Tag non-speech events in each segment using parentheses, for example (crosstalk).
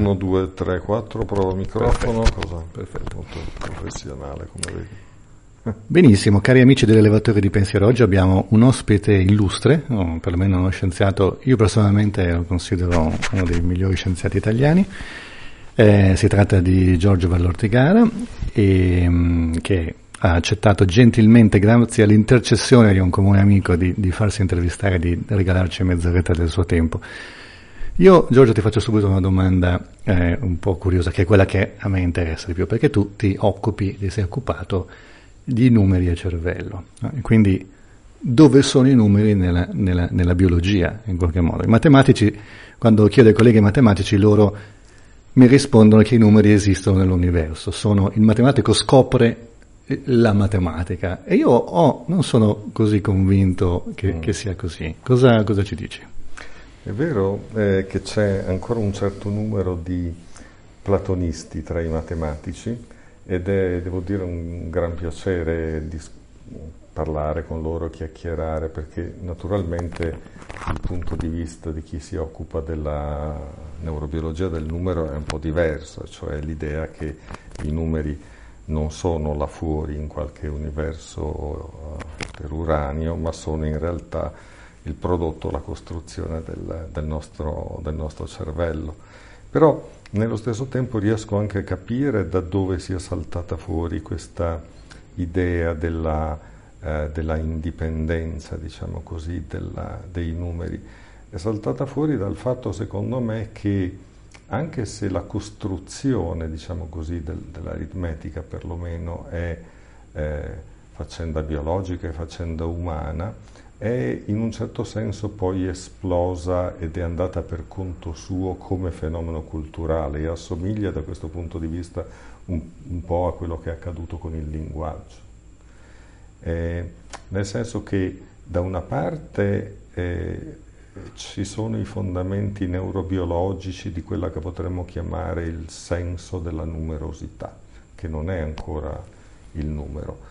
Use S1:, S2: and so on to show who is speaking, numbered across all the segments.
S1: 1, 2, 3, 4, prova il microfono,
S2: Perfetto.
S1: cosa
S2: Perfetto.
S1: molto professionale come vedi.
S2: Benissimo, cari amici dell'elevatore di pensiero, oggi abbiamo un ospite illustre, o perlomeno uno scienziato, io personalmente lo considero uno dei migliori scienziati italiani. Eh, si tratta di Giorgio Vallortigara, e, mm, che ha accettato gentilmente, grazie all'intercessione di un comune amico, di, di farsi intervistare e di regalarci mezz'oretta del suo tempo. Io, Giorgio, ti faccio subito una domanda eh, un po' curiosa, che è quella che a me interessa di più, perché tu ti occupi, ti sei occupato di numeri e cervello. no? E quindi dove sono i numeri nella, nella- nella biologia, in qualche modo? I matematici, quando chiedo ai colleghi matematici, loro mi rispondono che i numeri esistono nell'universo. Sono, il matematico scopre eh, la matematica e io ho- non sono così convinto che, che sia così. Cosa, cosa ci dici?
S1: È vero eh, che c'è ancora un certo numero di platonisti tra i matematici ed è, devo dire, un gran piacere dis- parlare con loro, chiacchierare, perché naturalmente il punto di vista di chi si occupa della neurobiologia del numero è un po' diverso, cioè l'idea che i numeri non sono là fuori in qualche universo eh, per uranio, ma sono in realtà il prodotto, la costruzione del, del nostro, del nostro cervello. Però nello stesso tempo riesco anche a capire da dove sia saltata fuori questa idea della, eh, della indipendenza, diciamo così, della- dei numeri. È saltata fuori dal fatto, secondo me, che anche se la costruzione, diciamo così, del- dell'aritmetica perlomeno è eh, faccenda biologica e faccenda umana, è in un certo senso poi esplosa ed è andata per conto suo come fenomeno culturale e assomiglia da questo punto di vista un, un po' a quello che è accaduto con il linguaggio. Eh, nel senso che da una parte eh, ci sono i fondamenti neurobiologici di quella che potremmo chiamare il senso della numerosità, che non è ancora il numero.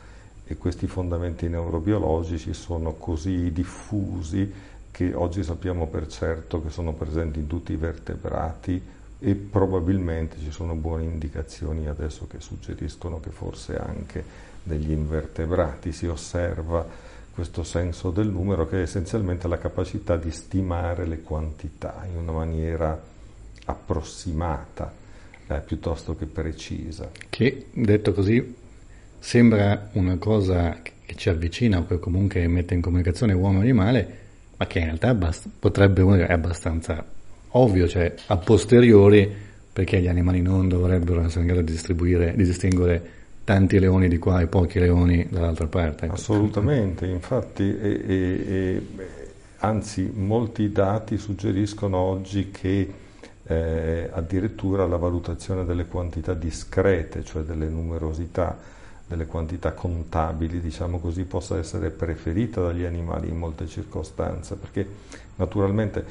S1: E questi fondamenti neurobiologici sono così diffusi che oggi sappiamo per certo che sono presenti in tutti i vertebrati e probabilmente ci sono buone indicazioni adesso che suggeriscono che forse anche negli invertebrati si osserva questo senso del numero che è essenzialmente la capacità di stimare le quantità in una maniera approssimata eh, piuttosto che precisa.
S2: Che, detto così, sembra una cosa che ci avvicina o che comunque mette in comunicazione uomo e animale, ma che in realtà abbast- potrebbe uno è abbastanza ovvio, cioè a posteriori, perché gli animali non dovrebbero essere in grado di di distinguere tanti leoni di qua e pochi leoni dall'altra parte.
S1: Assolutamente, infatti, e- e- e- anzi molti dati suggeriscono oggi che eh, addirittura la valutazione delle quantità discrete, cioè delle numerosità, delle quantità contabili, diciamo così, possa essere preferita dagli animali in molte circostanze, perché naturalmente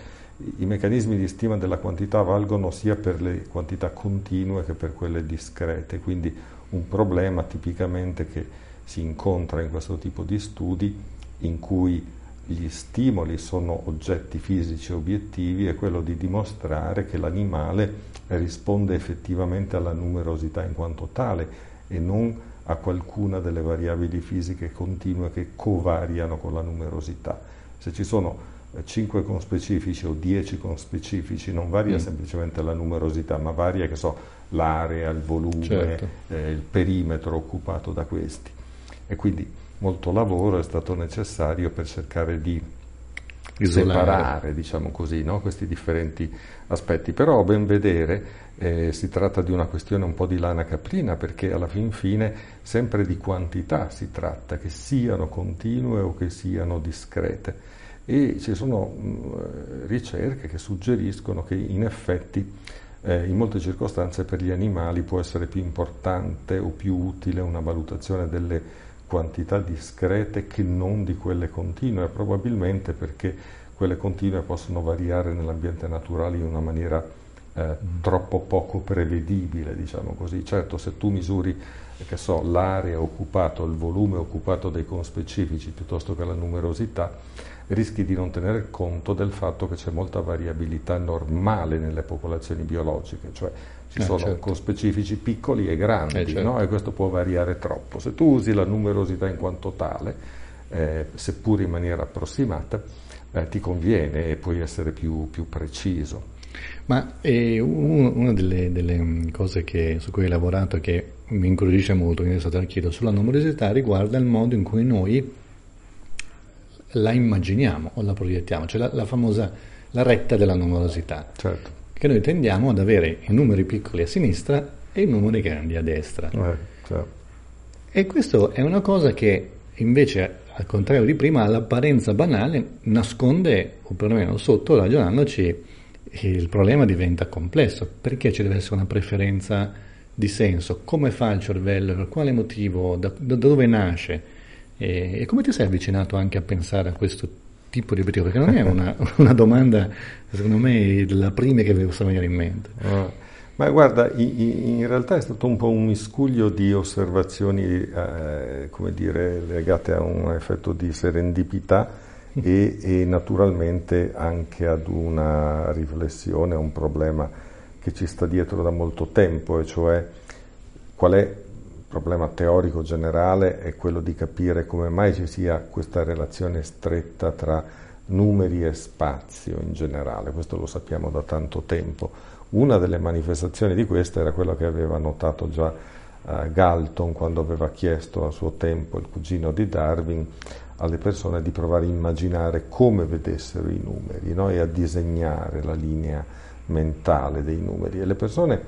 S1: i- meccanismi di stima della quantità valgono sia per le quantità continue che per quelle discrete, quindi un problema tipicamente che si incontra in questo tipo di studi in cui gli stimoli sono oggetti fisici obiettivi è quello di dimostrare che l'animale risponde effettivamente alla numerosità in quanto tale e non a qualcuna delle variabili fisiche continue che covariano con la numerosità. Se ci sono 5 conspecifici o 10 conspecifici non varia
S2: Mm.
S1: semplicemente la numerosità, ma varia che so, l'area, il volume,
S2: Certo.
S1: eh, il perimetro occupato da questi. E quindi molto lavoro è stato necessario per cercare di
S2: Isolare.
S1: separare, diciamo così, no? questi differenti aspetti. Però a ben vedere eh, si tratta di una questione un po' di lana caprina perché alla fin fine sempre di quantità si tratta, che siano continue o che siano discrete. E ci sono mh, ricerche che suggeriscono che in effetti eh, in molte circostanze per gli animali può essere più importante o più utile una valutazione delle quantità discrete che non di quelle continue, probabilmente perché quelle continue possono variare nell'ambiente naturale in una maniera eh, troppo poco prevedibile, diciamo così. Certo, se tu misuri so, l'area occupata, il volume occupato dai conspecifici piuttosto che la numerosità, rischi di non tenere conto del fatto che c'è molta variabilità normale nelle popolazioni biologiche, cioè ci eh, sono certo. specifici piccoli e grandi eh, certo. no? e questo può variare troppo. Se tu usi la numerosità in quanto tale, eh, seppur in maniera approssimata, eh, ti conviene e puoi essere più, più preciso.
S2: Ma eh, una delle, delle, mm, cose che, su cui hai lavorato che mi incuriosisce molto, quindi è stato chiedo, sulla numerosità riguarda il modo in cui noi la immaginiamo o la proiettiamo, cioè la, la famosa la retta della numerosità.
S1: Certo.
S2: Che noi tendiamo ad avere i numeri piccoli a sinistra e i numeri grandi a destra.
S1: Eh, certo.
S2: E questo è una cosa che invece, al contrario di prima, all'apparenza banale nasconde, o perlomeno sotto, ragionandoci, il problema diventa complesso. Perché ci deve essere una preferenza di senso? Come fa il cervello? Per quale motivo? Da, da dove nasce? E, e, come ti sei avvicinato anche a pensare a questo tipo di obiettivo? Perché non è una, (laughs) una domanda, secondo me, la prima che vi possa venire in mente.
S1: Oh. Ma guarda, in realtà è stato un po' un miscuglio di osservazioni, eh, come dire, legate a un effetto di serendipità e, e, naturalmente anche ad una riflessione, a un problema che ci sta dietro da molto tempo, e cioè qual è problema teorico generale, è quello di capire come mai ci sia questa relazione stretta tra numeri e spazio in generale, questo lo sappiamo da tanto tempo una delle manifestazioni di questo era quella che aveva notato già uh, Galton quando aveva chiesto a suo tempo, il cugino di Darwin, alle persone di provare a immaginare come vedessero i numeri no? e a disegnare la linea mentale dei numeri. E le persone,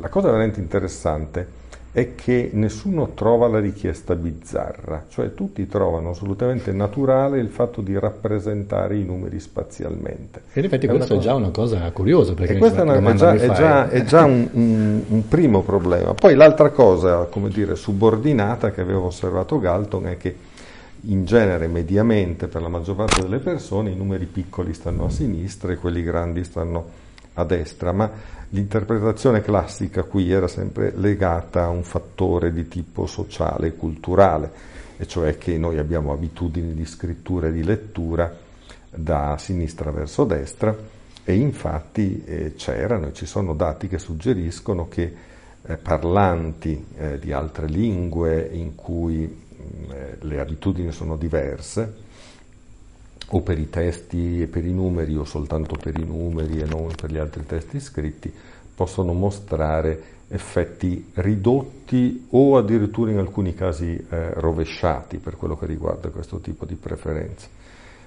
S1: la cosa veramente interessante è che nessuno trova la richiesta bizzarra, cioè tutti trovano assolutamente naturale il fatto di rappresentare i numeri spazialmente.
S2: in effetti questo è già una cosa curiosa, perché
S1: e questa è, una, è, già, è, già, è già, un, un, un, primo problema. Poi l'altra cosa, come dire, subordinata che avevo osservato Galton è che in genere, mediamente, per la maggior parte delle persone, i numeri piccoli stanno a sinistra e quelli grandi stanno a destra, ma L'interpretazione classica qui era sempre legata a un fattore di tipo sociale e culturale, e cioè che noi abbiamo abitudini di scrittura e di lettura da sinistra verso destra e infatti eh, c'erano e ci sono dati che suggeriscono che eh, parlanti eh, di altre lingue in cui mh, eh, le abitudini sono diverse, o per i testi e per i numeri o soltanto per i numeri e non per gli altri testi scritti, possono mostrare effetti ridotti o addirittura in alcuni casi eh, rovesciati per quello che riguarda questo tipo di preferenze.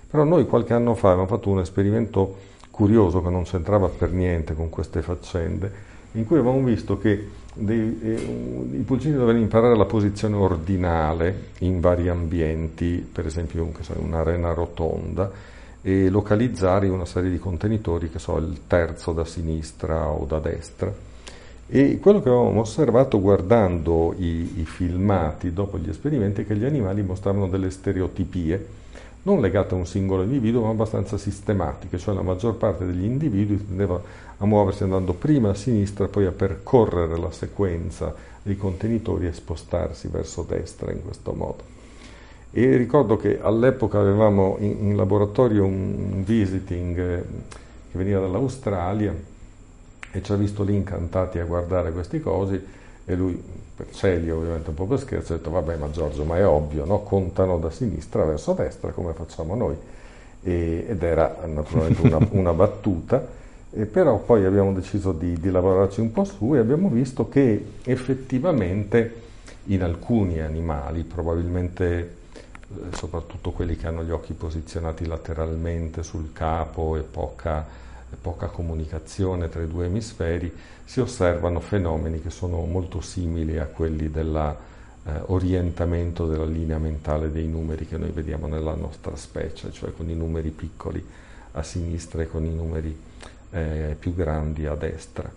S1: Però noi qualche anno fa abbiamo fatto un esperimento curioso che non c'entrava per niente con queste faccende, in cui avevamo visto che dei, eh, i pulcini dovevano imparare la posizione ordinale in vari ambienti, per esempio so, un'arena rotonda, e localizzare una serie di contenitori, che so, il terzo da sinistra o da destra. E quello che avevamo osservato guardando i, i filmati dopo gli esperimenti è che gli animali mostravano delle stereotipie non legate a un singolo individuo, ma abbastanza sistematiche, cioè la maggior parte degli individui tendeva a muoversi andando prima a sinistra, poi a percorrere la sequenza dei contenitori e spostarsi verso destra in questo modo. E ricordo che all'epoca avevamo in, in laboratorio un visiting eh, che veniva dall'Australia e ci ha visto lì incantati a guardare questi cosi e lui per Celio ovviamente un po' per scherzo, ha detto vabbè ma Giorgio ma è ovvio, no? contano da sinistra verso destra come facciamo noi e, ed era naturalmente una, (laughs) una battuta, e però poi abbiamo deciso di, di lavorarci un po' su e abbiamo visto che effettivamente in alcuni animali, probabilmente eh, soprattutto quelli che hanno gli occhi posizionati lateralmente sul capo e poca poca comunicazione tra i due emisferi, si osservano fenomeni che sono molto simili a quelli dell'orientamento eh, della linea mentale dei numeri che noi vediamo nella nostra specie, cioè con i numeri piccoli a sinistra e con i numeri eh, più grandi a destra.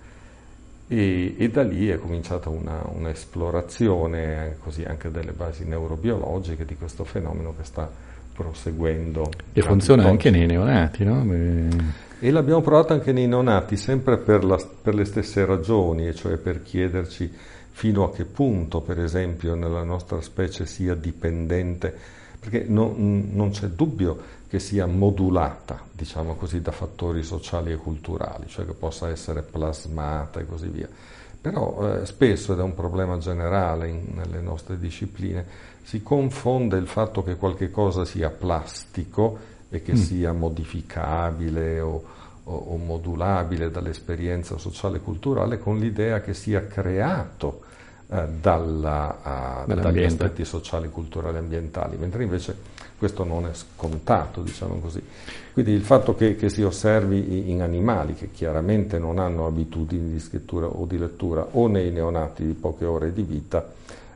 S1: E, e, da lì è cominciata una, un'esplorazione eh, così anche delle basi neurobiologiche di questo fenomeno che sta proseguendo.
S2: E funziona anche nei neonati, no? Beh...
S1: E l'abbiamo provato anche nei neonati, sempre per, la, per le stesse ragioni, e cioè per chiederci fino a che punto, per esempio, nella nostra specie sia dipendente perché no, non c'è dubbio che sia modulata, diciamo così, da fattori sociali e culturali, cioè che possa essere plasmata e così via. Però eh, spesso, ed è un problema generale in, nelle nostre discipline, si confonde il fatto che qualche cosa sia plastico e che mm. sia modificabile o, o, o modulabile dall'esperienza sociale e culturale con l'idea che sia creato eh, dalla, uh, dagli aspetti sociali, culturali e ambientali, mentre invece questo non è scontato, diciamo così. Quindi il fatto che, che, si osservi in animali che chiaramente non hanno abitudini di scrittura o di lettura o nei neonati di poche ore di vita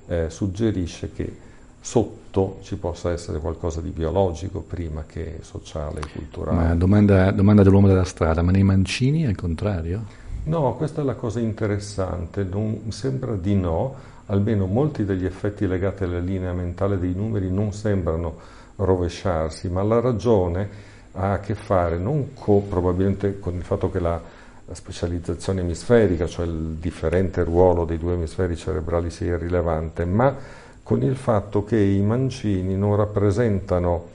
S1: eh, suggerisce che sotto ci possa essere qualcosa di biologico prima che sociale e culturale.
S2: Ma domanda, domanda dell'uomo della strada, ma nei mancini è il contrario?
S1: No, questa è la cosa interessante, non, sembra di no, almeno molti degli effetti legati alla linea mentale dei numeri non sembrano rovesciarsi, ma la ragione ha a che fare non co, probabilmente con il fatto che la, la, specializzazione emisferica, cioè il differente ruolo dei due emisferi cerebrali sia irrilevante, ma con il fatto che i mancini non rappresentano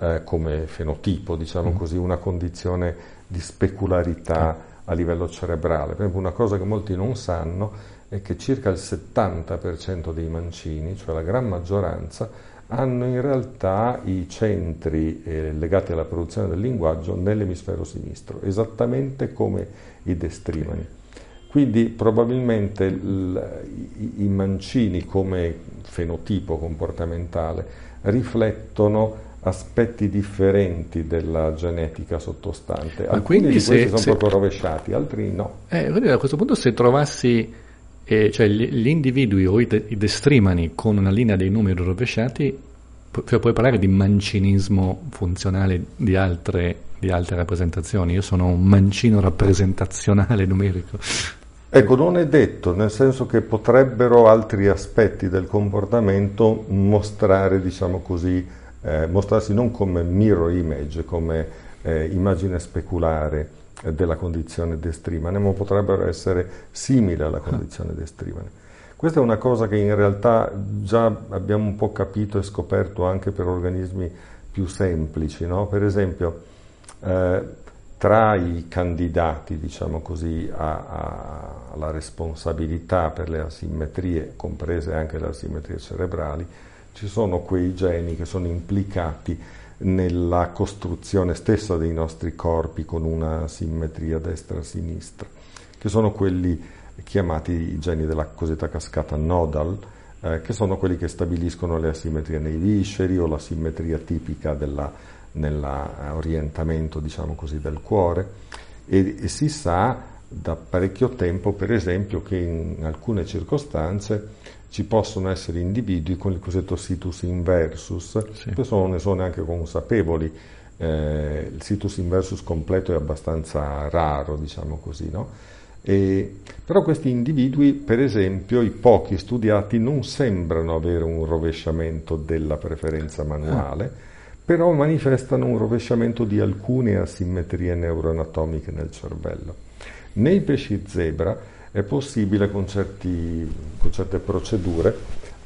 S1: eh, come fenotipo, diciamo mm. così, una condizione di specularità a livello cerebrale. Per esempio una cosa che molti non sanno è che circa il 70% dei mancini, cioè la gran maggioranza, hanno in realtà i centri eh, legati alla produzione del linguaggio nell'emisfero sinistro, esattamente come i destrimani. Quindi probabilmente il, i, i mancini come fenotipo comportamentale riflettono aspetti differenti della genetica sottostante. Ma Alcuni di questi se, sono se, proprio rovesciati, altri no.
S2: Eh, a questo punto se trovassi e cioè gli individui o i, de- i destrimani con una linea dei numeri rovesciati, cioè puoi parlare di mancinismo funzionale di altre, di altre rappresentazioni. Io sono un mancino rappresentazionale (laughs) numerico.
S1: Ecco, non è detto, nel senso che potrebbero altri aspetti del comportamento mostrare, diciamo così, eh, mostrarsi non come mirror image, come eh, immagine speculare, della condizione destrimane, ma potrebbero essere simili alla condizione destrimane. Questa è una cosa che in realtà già abbiamo un po' capito e scoperto anche per organismi più semplici. No? Per esempio, eh, tra i candidati, diciamo così, a, a, alla responsabilità per le asimmetrie, comprese anche le asimmetrie cerebrali, ci sono quei geni che sono implicati nella costruzione stessa dei nostri corpi con una simmetria destra-sinistra, che sono quelli chiamati i geni della cosiddetta cascata nodal, eh, che sono quelli che stabiliscono le asimmetrie nei visceri o la simmetria tipica nell'orientamento diciamo così, del cuore e, e si sa da parecchio tempo, per esempio, che in alcune circostanze ci possono essere individui con il cosiddetto situs inversus, sì. spesso ne sono neanche consapevoli. Eh, il situs inversus completo è abbastanza raro, diciamo così, no? E, però questi individui, per esempio, i pochi studiati non sembrano avere un rovesciamento della preferenza manuale, ah. Però manifestano un rovesciamento di alcune asimmetrie neuroanatomiche nel cervello. Nei pesci zebra è possibile con, certi, con certe procedure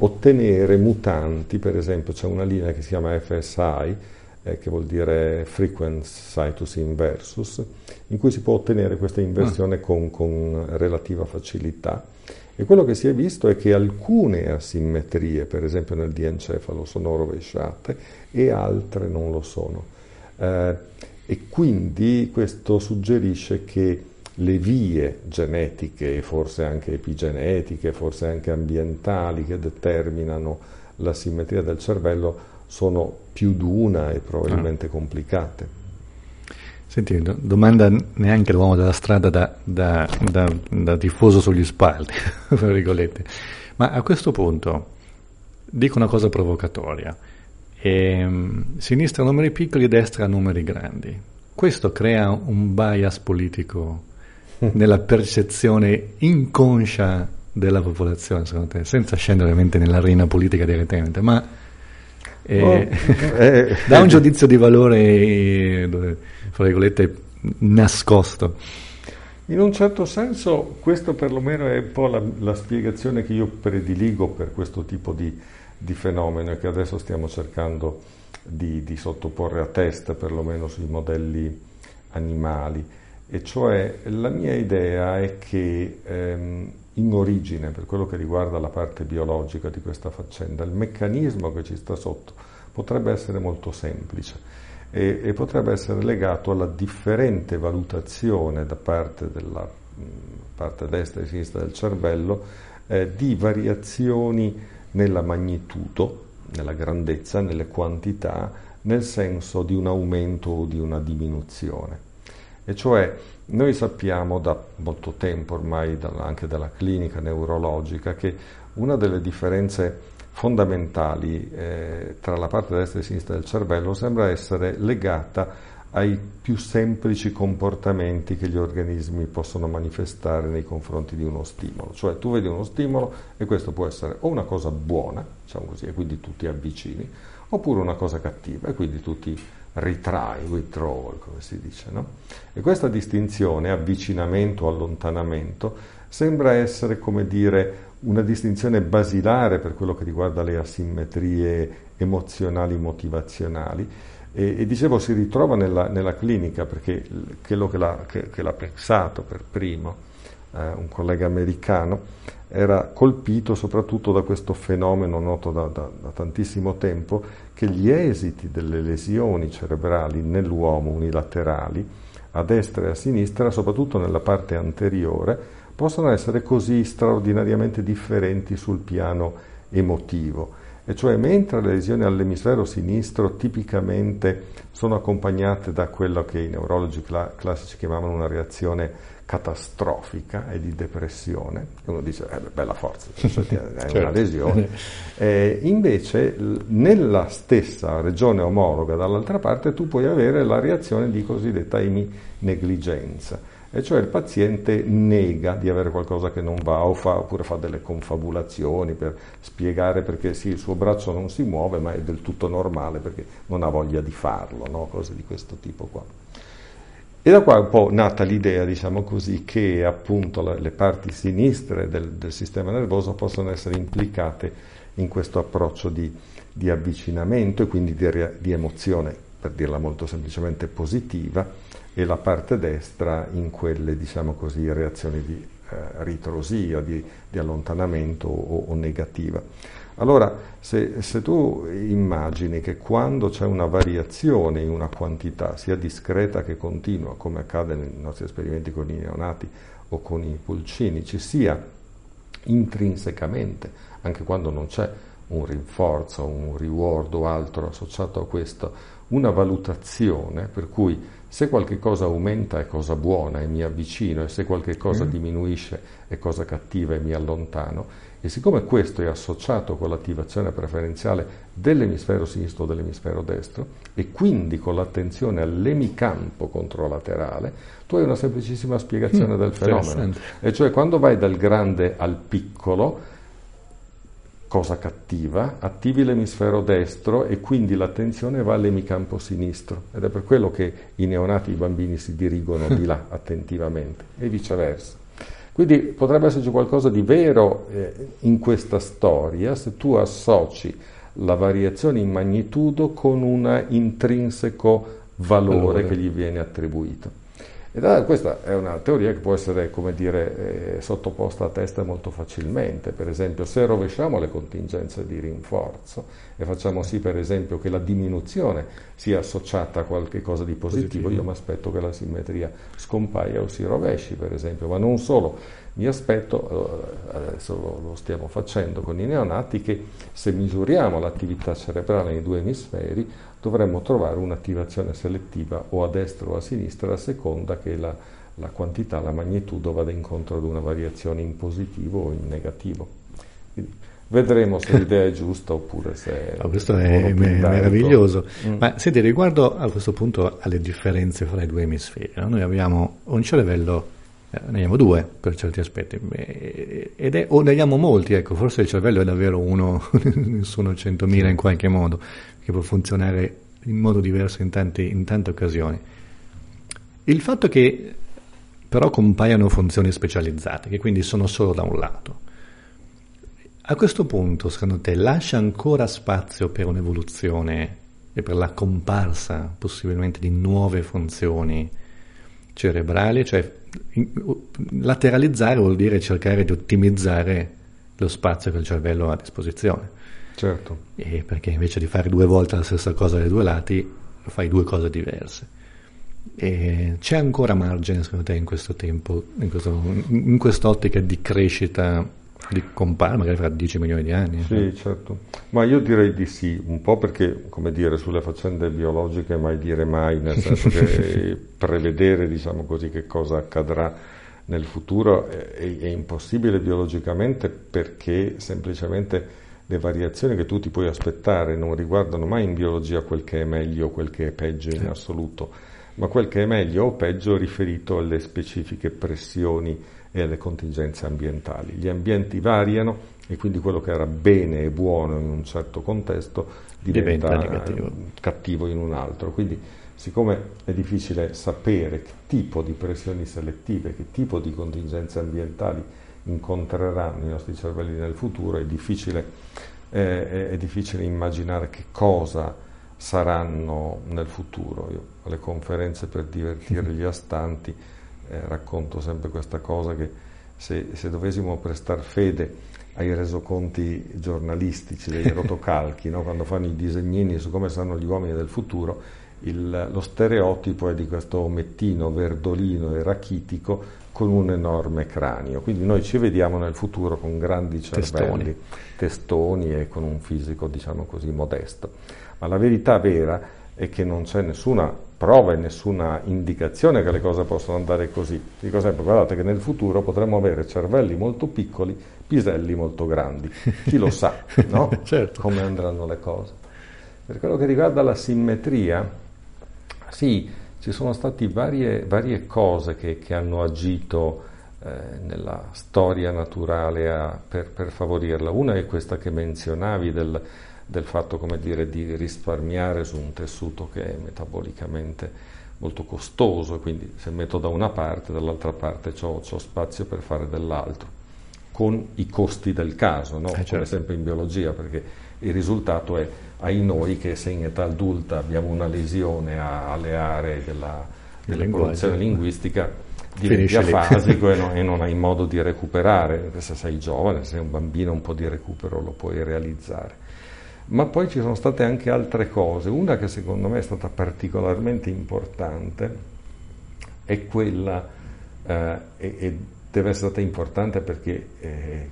S1: ottenere mutanti, per esempio c'è una linea che si chiama FSI, eh, che vuol dire Frequent Situs Inversus, in cui si può ottenere questa inversione ah. con, con, relativa facilità. E quello che si è visto è che alcune asimmetrie, per esempio nel diencefalo, sono rovesciate e altre non lo sono. Eh, e quindi questo suggerisce che le vie genetiche forse anche epigenetiche, forse anche ambientali che determinano la simmetria del cervello sono più di una e probabilmente ah. complicate.
S2: Senti, domanda neanche l'uomo della strada da, da, da, da tifoso sugli spalti, (laughs) tra virgolette. Ma a questo punto dico una cosa provocatoria. E, um, sinistra numeri piccoli, destra numeri grandi. Questo crea un bias politico (laughs) nella percezione inconscia della popolazione, secondo te, senza scendere ovviamente nell'arena politica direttamente, ma (laughs) eh, oh, eh, da un giudizio di valore, fra virgolette, nascosto.
S1: In un certo senso questo perlomeno è un po' la, la spiegazione che io prediligo per questo tipo di, di fenomeno e che adesso stiamo cercando di, di sottoporre a test, perlomeno sui modelli animali. E cioè la mia idea è che ehm, in origine, per quello che riguarda la parte biologica di questa faccenda, il meccanismo che ci sta sotto potrebbe essere molto semplice e, e potrebbe essere legato alla differente valutazione da parte della parte destra e sinistra del cervello eh, di variazioni nella magnitudo, nella grandezza, nelle quantità, nel senso di un aumento o di una diminuzione. E cioè noi sappiamo da molto tempo ormai anche dalla clinica neurologica che una delle differenze fondamentali eh, tra la parte destra e sinistra del cervello sembra essere legata ai più semplici comportamenti che gli organismi possono manifestare nei confronti di uno stimolo. Cioè tu vedi uno stimolo e questo può essere o una cosa buona, diciamo così, e quindi tu ti avvicini, oppure una cosa cattiva e quindi tu ti ritrai, withdrawal, come si dice. No? E questa distinzione, avvicinamento, allontanamento, sembra essere, come dire, una distinzione basilare per quello che riguarda le asimmetrie emozionali, motivazionali. E, e dicevo, si ritrova nella, nella clinica perché quello che l'ha, che, che l'ha pensato per primo, eh, un collega americano, era colpito soprattutto da questo fenomeno noto da, da, da, tantissimo tempo, che gli esiti delle lesioni cerebrali nell'uomo unilaterali, a destra e a sinistra, soprattutto nella parte anteriore, possono essere così straordinariamente differenti sul piano emotivo. E cioè mentre le lesioni all'emisfero sinistro tipicamente sono accompagnate da quello che i neurologi cla- classici chiamavano una reazione catastrofica e di depressione, uno dice, eh, bella forza, (laughs) è certo. una lesione, (laughs) eh, invece nella stessa regione omologa dall'altra parte tu puoi avere la reazione di cosiddetta negligenza e cioè il paziente nega di avere qualcosa che non va o fa, oppure fa delle confabulazioni per spiegare perché sì, il suo braccio non si muove ma è del tutto normale perché non ha voglia di farlo, no? cose di questo tipo qua. E da qua è un po' nata l'idea, diciamo così, che appunto le parti sinistre del, del sistema nervoso possono essere implicate in questo approccio di, di avvicinamento e quindi di, di emozione, per dirla molto semplicemente positiva, e la parte destra in quelle, diciamo così, reazioni di eh, ritrosia, di, di allontanamento o, o, negativa. Allora, se, se, tu immagini che quando c'è una variazione in una quantità, sia discreta che continua, come accade nei nostri esperimenti con i neonati o con i pulcini, ci sia intrinsecamente, anche quando non c'è un rinforzo, un reward o altro associato a questo, una valutazione per cui se qualche cosa aumenta è cosa buona e mi avvicino e se qualche cosa mm. diminuisce è cosa cattiva e mi allontano e siccome questo è associato con l'attivazione preferenziale dell'emisfero sinistro o dell'emisfero destro e quindi con l'attenzione all'emicampo controlaterale, tu hai una semplicissima spiegazione mm, del fenomeno. E cioè quando vai dal grande al piccolo, cosa cattiva, attivi l'emisfero destro e quindi l'attenzione va all'emicampo sinistro ed è per quello che i neonati, i bambini si dirigono di là (laughs) attentivamente e viceversa. Quindi potrebbe esserci qualcosa di vero eh, in questa storia se tu associ la variazione in magnitudo con un intrinseco valore, valore. che gli viene attribuito. E questa è una teoria che può essere, come dire, eh, sottoposta a test molto facilmente. Per esempio, se rovesciamo le contingenze di rinforzo e facciamo sì, per esempio, che la diminuzione sia associata a qualcosa di positivo, positivo. io mi aspetto che la simmetria scompaia o si rovesci, per esempio. Ma non solo, mi aspetto, eh, adesso lo stiamo facendo con i neonati, che se misuriamo l'attività cerebrale nei due emisferi, dovremmo trovare un'attivazione selettiva o a destra o a sinistra a seconda che la, la quantità, la magnitudo vada incontro ad una variazione in positivo o in negativo. Quindi vedremo se l'idea è giusta oppure se... (laughs)
S2: Oh, questo è meraviglioso. Mm. Ma senti, riguardo a questo punto alle differenze fra i due emisferi, no? noi abbiamo un cervello eh, ne abbiamo due per certi aspetti, ed è, o ne abbiamo molti, ecco, forse il cervello è davvero uno, (laughs) sono centomila in qualche modo, che può funzionare in modo diverso in, tanti, in tante occasioni. Il fatto che però compaiano funzioni specializzate, che quindi sono solo da un lato, A questo punto, secondo te, lascia ancora spazio per un'evoluzione e per la comparsa possibilmente di nuove funzioni cerebrali? Cioè, lateralizzare vuol dire cercare di ottimizzare lo spazio che il cervello ha a disposizione.
S1: Certo.
S2: E perché invece di fare due volte la stessa cosa dai due lati, fai due cose diverse. E c'è ancora margine, secondo te, in questo tempo, in, questo, in quest'ottica di crescita di compare magari fra 10 milioni di anni?
S1: Sì, certo. Ma io direi di sì, un po' perché, come dire, sulle faccende biologiche mai dire mai, nel senso che (laughs) prevedere, diciamo così, che cosa accadrà nel futuro è, è impossibile biologicamente perché semplicemente le variazioni che tu ti puoi aspettare non riguardano mai in biologia quel che è meglio o quel che è peggio in assoluto, ma quel che è meglio o peggio riferito alle specifiche pressioni e alle contingenze ambientali. Gli ambienti variano e quindi quello che era bene e buono in un certo contesto diventa, diventa cattivo in un altro. Quindi siccome è difficile sapere che tipo di pressioni selettive, che tipo di contingenze ambientali incontreranno i nostri cervelli nel futuro, è difficile, eh, è difficile immaginare che cosa saranno nel futuro. Io alle conferenze per divertire gli astanti eh, racconto sempre questa cosa che se, se dovessimo prestare fede ai resoconti giornalistici dei (laughs) rotocalchi, no? quando fanno i disegnini su come saranno gli uomini del futuro, il, lo stereotipo è di questo omettino verdolino e rachitico con un enorme cranio. Quindi noi ci vediamo nel futuro con grandi cervelli, testoni, testoni e con un fisico, diciamo così, modesto. Ma la verità vera è che non c'è nessuna prova e nessuna indicazione che le cose possono andare così. Dico sempre, guardate che nel futuro potremmo avere cervelli molto piccoli, piselli molto grandi. Chi lo sa, (laughs) no? certo. Come andranno le cose. Per quello che riguarda la simmetria, sì, ci sono state varie, varie cose che, che, hanno agito eh, nella storia naturale a, per, per, favorirla. Una è questa che menzionavi del, del fatto dire, di risparmiare su un tessuto che è metabolicamente molto costoso, quindi se metto da una parte, dall'altra parte ho spazio per fare dell'altro, con i costi del caso, no? eh, certo. come sempre in biologia, perché il risultato è ai noi che se in età adulta abbiamo una lesione alle aree della, della produzione linguistica diventi afasico e, no, e non hai modo di recuperare, se sei giovane, se sei un bambino un po' di recupero lo puoi realizzare. Ma poi ci sono state anche altre cose, una che secondo me è stata particolarmente importante è quella, eh, e, e, deve essere stata importante perché eh,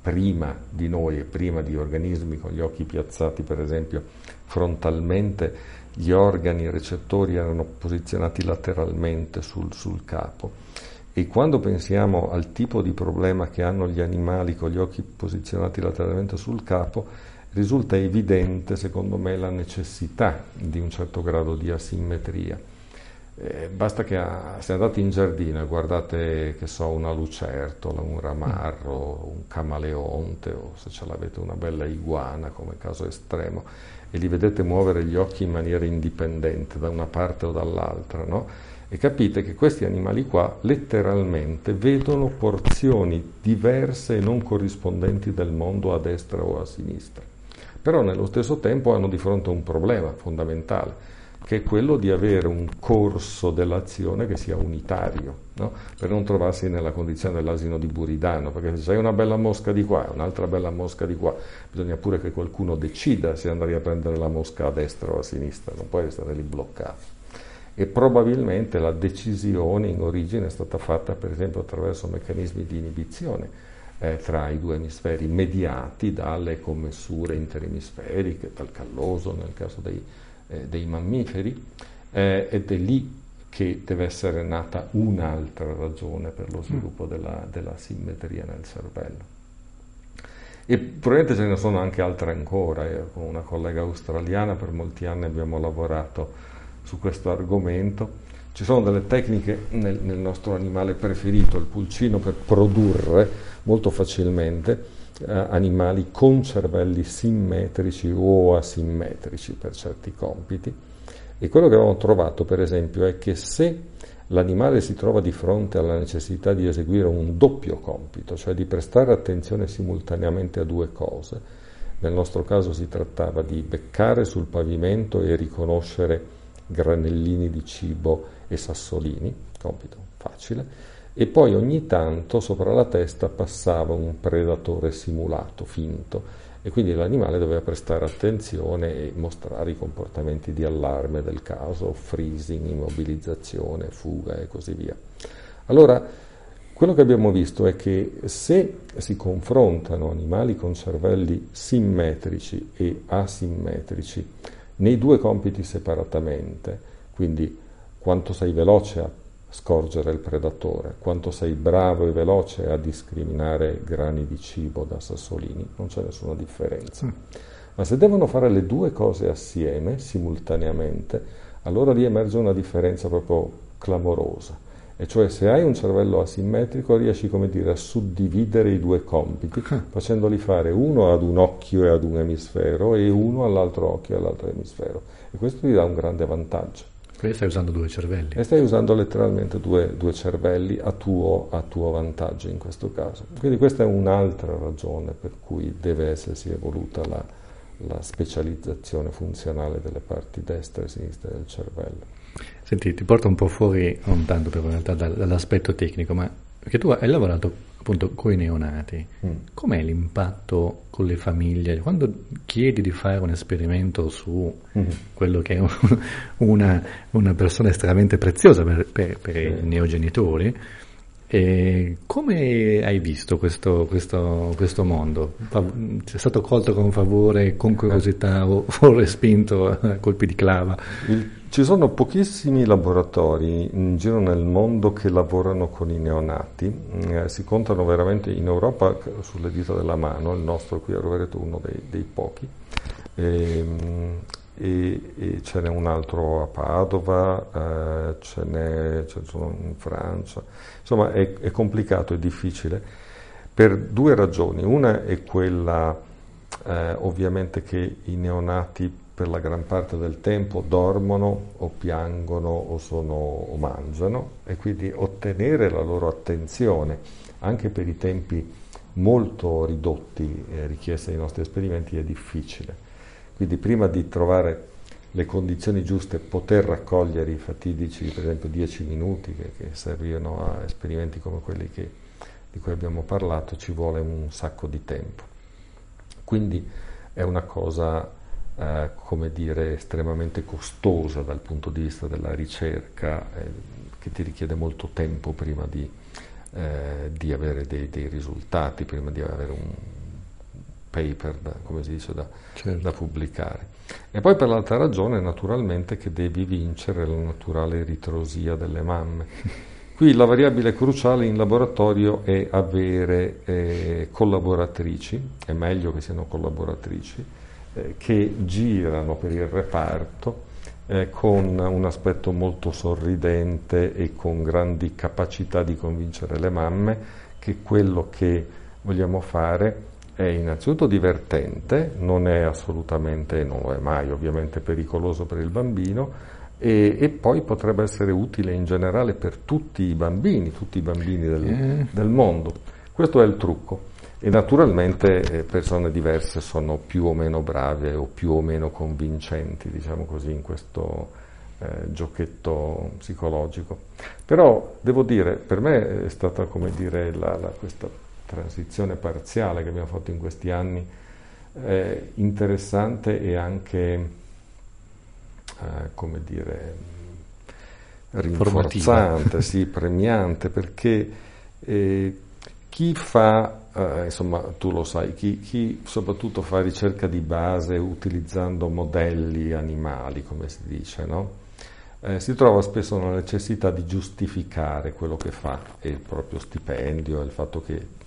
S1: prima di noi e prima di organismi con gli occhi piazzati per esempio frontalmente, gli organi recettori erano posizionati lateralmente sul, sul capo. E quando pensiamo al tipo di problema che hanno gli animali con gli occhi posizionati lateralmente sul capo, risulta evidente secondo me la necessità di un certo grado di asimmetria eh, basta che a, se andate in giardino e guardate, che so, una lucertola, un ramarro, un camaleonte o se ce l'avete una bella iguana come caso estremo e li vedete muovere gli occhi in maniera indipendente da una parte o dall'altra, no? E capite che questi animali qua letteralmente vedono porzioni diverse e non corrispondenti del mondo a destra o a sinistra. Però nello stesso tempo hanno di fronte un problema fondamentale che è quello di avere un corso dell'azione che sia unitario, no? per non trovarsi nella condizione dell'asino di Buridano, perché se hai una bella mosca di qua e un'altra bella mosca di qua, bisogna pure che qualcuno decida se andare a prendere la mosca a destra o a sinistra, non puoi restare lì bloccato. E probabilmente la decisione in origine è stata fatta per esempio attraverso meccanismi di inibizione eh, tra i due emisferi mediati dalle commessure interemisferiche, dal calloso nel caso dei eh, dei mammiferi eh, ed è lì che deve essere nata un'altra ragione per lo sviluppo della, della simmetria nel cervello. E probabilmente ce ne sono anche altre ancora. Io con una collega australiana per molti anni abbiamo lavorato su questo argomento. Ci sono delle tecniche nel, nel nostro animale preferito, il pulcino, per produrre molto facilmente eh, animali con cervelli simmetrici o asimmetrici per certi compiti. E quello che abbiamo trovato, per esempio, è che se l'animale si trova di fronte alla necessità di eseguire un doppio compito, cioè di prestare attenzione simultaneamente a due cose. Nel nostro caso si trattava di beccare sul pavimento e riconoscere granellini di cibo e sassolini, compito facile, e poi ogni tanto sopra la testa passava un predatore simulato, finto, e quindi l'animale doveva prestare attenzione e mostrare i comportamenti di allarme del caso, freezing, immobilizzazione, fuga e così via. Allora, quello che abbiamo visto è che se si confrontano animali con cervelli simmetrici e asimmetrici nei due compiti separatamente, quindi quanto sei veloce a scorgere il predatore, quanto sei bravo e veloce a discriminare grani di cibo da sassolini, non c'è nessuna differenza. Mm. Ma se devono fare le due cose assieme, simultaneamente, allora lì emerge una differenza proprio clamorosa. E cioè se hai un cervello asimmetrico riesci, come dire, a suddividere i due compiti, mm. facendoli fare uno ad un occhio e ad un emisfero e uno all'altro occhio e all'altro emisfero. E questo ti dà un grande vantaggio.
S2: Quindi stai usando due cervelli.
S1: E stai usando letteralmente due, due cervelli a tuo, a tuo, vantaggio in questo caso. Quindi questa è un'altra ragione per cui deve essersi evoluta la, la specializzazione funzionale delle parti destra e sinistra del cervello.
S2: Senti, ti porto un po' fuori, non tanto per realtà dall'aspetto tecnico, ma perché tu hai lavorato appunto con i neonati, mm. com'è l'impatto con le famiglie? Quando chiedi di fare un esperimento su mm. quello che è (laughs) una, una, persona estremamente preziosa per, per, per sì. i neogenitori, e come hai visto questo, questo, questo mondo? Sei stato colto con favore, con curiosità o, o respinto a colpi di clava?
S1: Il ci sono pochissimi laboratori in giro nel mondo che lavorano con i neonati, eh, si contano veramente in Europa sulle dita della mano, il nostro qui a Rovereto è uno dei, dei pochi, e, ehm, e, e, ce n'è un altro a Padova, eh, ce, n'è, ce in Francia, insomma è, è complicato, è difficile, per due ragioni, una è quella eh, ovviamente che i neonati per la gran parte del tempo dormono o piangono o, sono, o mangiano e quindi ottenere la loro attenzione anche per i tempi molto ridotti eh, richiesti ai nostri esperimenti è difficile. Quindi prima di trovare le condizioni giuste, poter raccogliere i fatidici, per esempio 10 minuti che, che servivano a esperimenti come quelli che, di cui abbiamo parlato, ci vuole un sacco di tempo. Quindi è una cosa eh, come dire, estremamente costosa dal punto di vista della ricerca, eh, che ti richiede molto tempo prima di, eh, di avere dei, dei, risultati, prima di avere un paper, da, come si dice, da, certo. da pubblicare. E poi per l'altra ragione, naturalmente, che devi vincere la naturale ritrosia delle mamme. (laughs) Qui la variabile cruciale in laboratorio è avere eh, collaboratrici, è meglio che siano collaboratrici, eh, che girano per il reparto eh, con un aspetto molto sorridente e con grandi capacità di convincere le mamme che quello che vogliamo fare è innanzitutto divertente, non è assolutamente, non lo è mai ovviamente pericoloso per il bambino e, e, poi potrebbe essere utile in generale per tutti i bambini, tutti i bambini del, eh. del mondo. Questo è il trucco. E naturalmente eh, persone diverse sono più o meno brave o più o meno convincenti, diciamo così, in questo eh, giochetto psicologico. Però devo dire, per me è stata come dire la, la, questa transizione parziale che abbiamo fatto in questi anni eh, interessante e anche, eh, come dire, rinforzante, sì, premiante, perché eh, chi fa eh, insomma tu lo sai, chi, chi, soprattutto fa ricerca di base utilizzando modelli animali, come si dice, no? eh, si trova spesso nella necessità di giustificare quello che fa e il proprio stipendio, il fatto che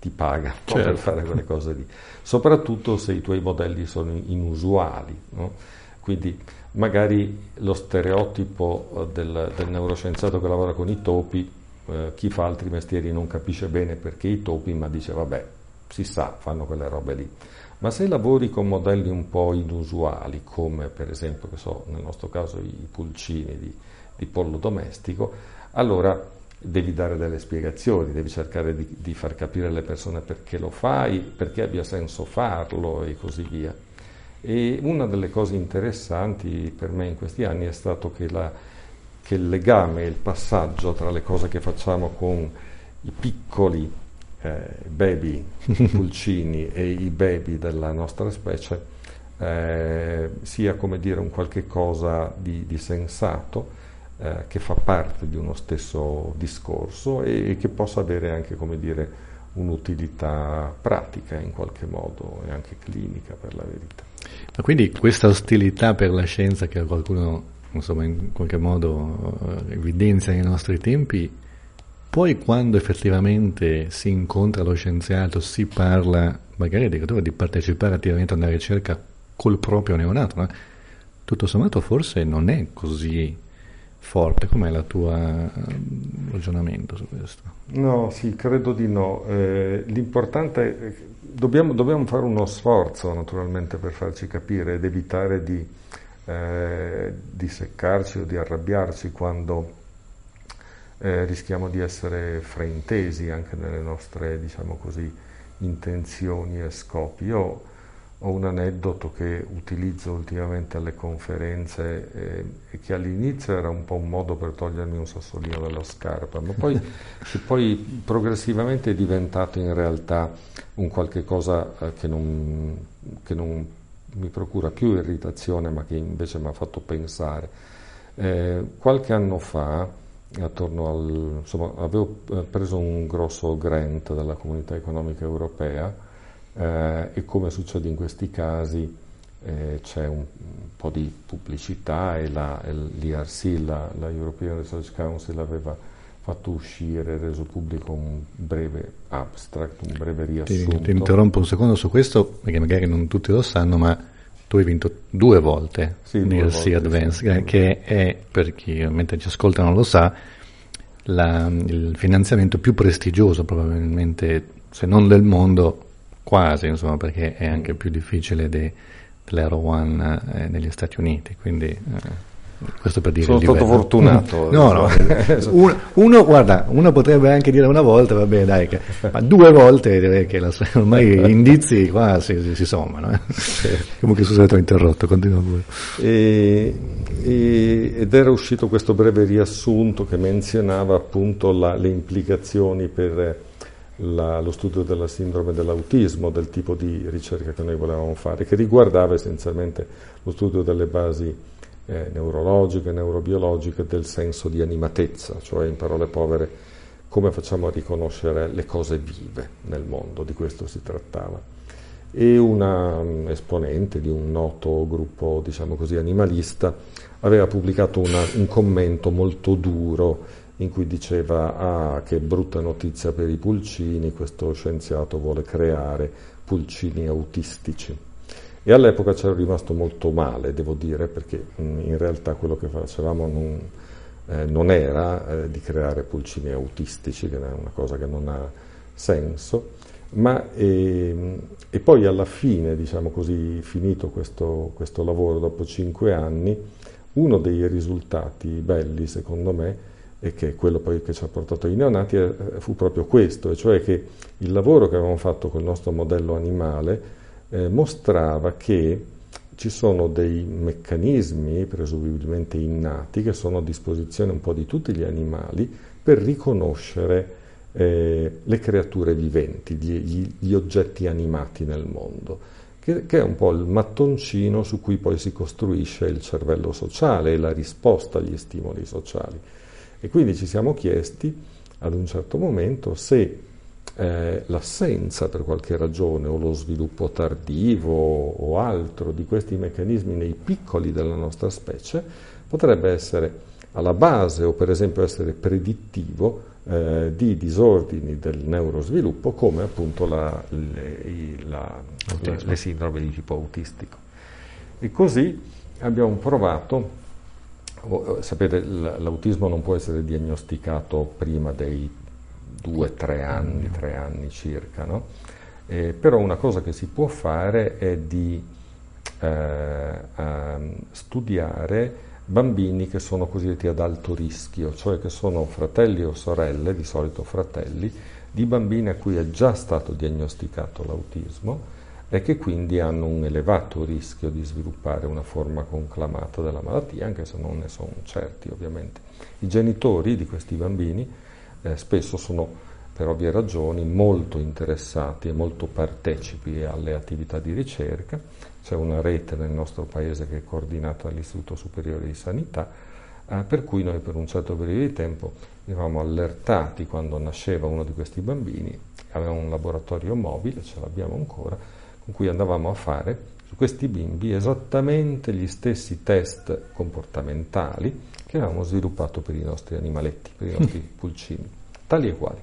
S1: ti paga (laughs) certo. per fare quelle cose lì, soprattutto se i tuoi modelli sono inusuali. No? Quindi magari lo stereotipo del, del neuroscienziato che lavora con i topi eh, chi fa altri mestieri non capisce bene perché i topi, ma dice vabbè, si sa, fanno quelle robe lì. Ma se lavori con modelli un po' inusuali, come per esempio, so, nel nostro caso i pulcini di, di pollo domestico, allora devi dare delle spiegazioni, devi cercare di, di, far capire alle persone perché lo fai, perché abbia senso farlo e così via. E una delle cose interessanti per me in questi anni è stato che, la, che il legame, il passaggio tra le cose che facciamo con i piccoli eh, baby (laughs) pulcini e i baby della nostra specie eh, sia come dire un qualche cosa di, di sensato eh, che fa parte di uno stesso discorso e, e, che possa avere anche come dire un'utilità pratica in qualche modo e anche clinica per la verità.
S2: Ma quindi questa ostilità per la scienza che qualcuno insomma, in qualche modo eh, evidenzia nei nostri tempi, poi quando effettivamente si incontra lo scienziato, si parla magari addirittura di partecipare attivamente a una ricerca col proprio neonato, no? tutto sommato forse non è così forte. Com'è il tuo eh, ragionamento su questo?
S1: No, sì, credo di no. Eh, l'importante è dobbiamo, dobbiamo fare uno sforzo naturalmente per farci capire ed evitare di, eh, di seccarci o di arrabbiarci quando eh, rischiamo di essere fraintesi anche nelle nostre, diciamo così, intenzioni e scopi. Io ho un aneddoto che utilizzo ultimamente alle conferenze eh, e che all'inizio era un po' un modo per togliermi un sassolino dalla scarpa, ma poi, (laughs) che poi progressivamente è diventato in realtà un qualche cosa eh, che, non, che, non, mi procura più irritazione, ma che invece mi ha fatto pensare. Eh, qualche anno fa, attorno al, insomma, avevo eh, preso un grosso grant dalla Comunità Economica Europea eh, e come succede in questi casi eh, c'è un, un, po' di pubblicità e, la, l'ERC, la, la, European Research Council, aveva fatto uscire, reso pubblico un breve abstract, un breve riassunto.
S2: Ti, ti interrompo un secondo su questo, perché magari non tutti lo sanno, ma tu hai vinto due volte sì, l'ERC Advance, sì. che è, per chi mentre ci ascolta non lo sa, la, il finanziamento più prestigioso probabilmente, se non del mondo, quasi, insomma, perché è anche più difficile de, dell'Aero One eh, negli Stati Uniti, quindi eh, questo per dire
S1: Sono stato fortunato. (laughs)
S2: No, no, (laughs) uno, uno, guarda, uno potrebbe anche dire una volta, va bene, dai, che, ma due volte direi che la, ormai gli indizi qua si, si, si sommano. Eh. Comunque sono stato interrotto, continua pure.
S1: E, e, ed era uscito questo breve riassunto che menzionava appunto la, le implicazioni per la, lo studio della sindrome dell'autismo, del tipo di ricerca che noi volevamo fare, che riguardava essenzialmente lo studio delle basi eh, neurologiche, neurobiologiche del senso di animatezza, cioè in parole povere come facciamo a riconoscere le cose vive nel mondo, di questo si trattava. E una um, esponente di un noto gruppo, diciamo così, animalista aveva pubblicato una, un commento molto duro in cui diceva ah che brutta notizia per i pulcini, questo scienziato vuole creare pulcini autistici. E all'epoca c'ero rimasto molto male, devo dire, perché in realtà quello che facevamo non, eh, non era eh, di creare pulcini autistici, che è una cosa che non ha senso, ma e, e poi alla fine, diciamo così, finito questo, questo lavoro dopo cinque anni, uno dei risultati belli, secondo me, e che è quello poi che ci ha portato ai neonati, eh, fu proprio questo, e cioè che il lavoro che avevamo fatto col nostro modello animale eh, mostrava che ci sono dei meccanismi presumibilmente innati che sono a disposizione un po' di tutti gli animali per riconoscere eh, le creature viventi, gli, gli, oggetti animati nel mondo, che, che, è un po' il mattoncino su cui poi si costruisce il cervello sociale e la risposta agli stimoli sociali. E quindi ci siamo chiesti ad un certo momento se eh, l'assenza per qualche ragione o lo sviluppo tardivo o altro di questi meccanismi nei piccoli della nostra specie potrebbe essere alla base o per esempio essere predittivo eh, di disordini del neurosviluppo come appunto la, le, la, la, le sindrome di tipo autistico. E così abbiamo provato Sapete, l'autismo non può essere diagnosticato prima dei due, tre anni, tre anni circa, no? eh, però una cosa che si può fare è di eh, studiare bambini che sono cosiddetti ad alto rischio, cioè che sono fratelli o sorelle, di solito fratelli, di bambini a cui è già stato diagnosticato l'autismo e che quindi hanno un elevato rischio di sviluppare una forma conclamata della malattia, anche se non ne sono certi ovviamente. I genitori di questi bambini eh, spesso sono per ovvie ragioni molto interessati e molto partecipi alle attività di ricerca. C'è una rete nel nostro paese che è coordinata dall'Istituto Superiore di Sanità, eh, per cui noi per un certo periodo di tempo eravamo allertati quando nasceva uno di questi bambini, avevamo un laboratorio mobile, ce l'abbiamo ancora, con cui andavamo a fare su questi bimbi esattamente gli stessi test comportamentali che avevamo sviluppato per i nostri animaletti, per i nostri (laughs) pulcini, tali e quali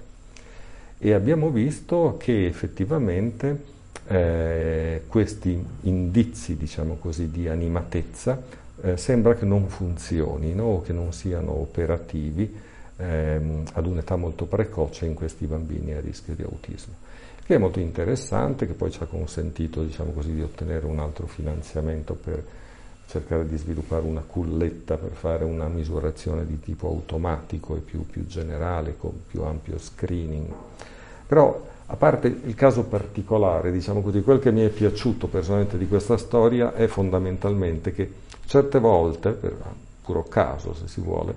S1: e abbiamo visto che effettivamente eh, questi indizi, diciamo così, di animatezza eh, sembra che non funzionino o che non siano operativi ehm, ad un'età molto precoce in questi bambini a rischio di autismo. Che è molto interessante, che poi ci ha consentito, diciamo così, di ottenere un altro finanziamento per cercare di sviluppare una culletta per fare una misurazione di tipo automatico e più, più generale, con più ampio screening. Però, a parte il caso particolare, diciamo così, quel che mi è piaciuto personalmente di questa storia è fondamentalmente che certe volte, per puro caso se si vuole,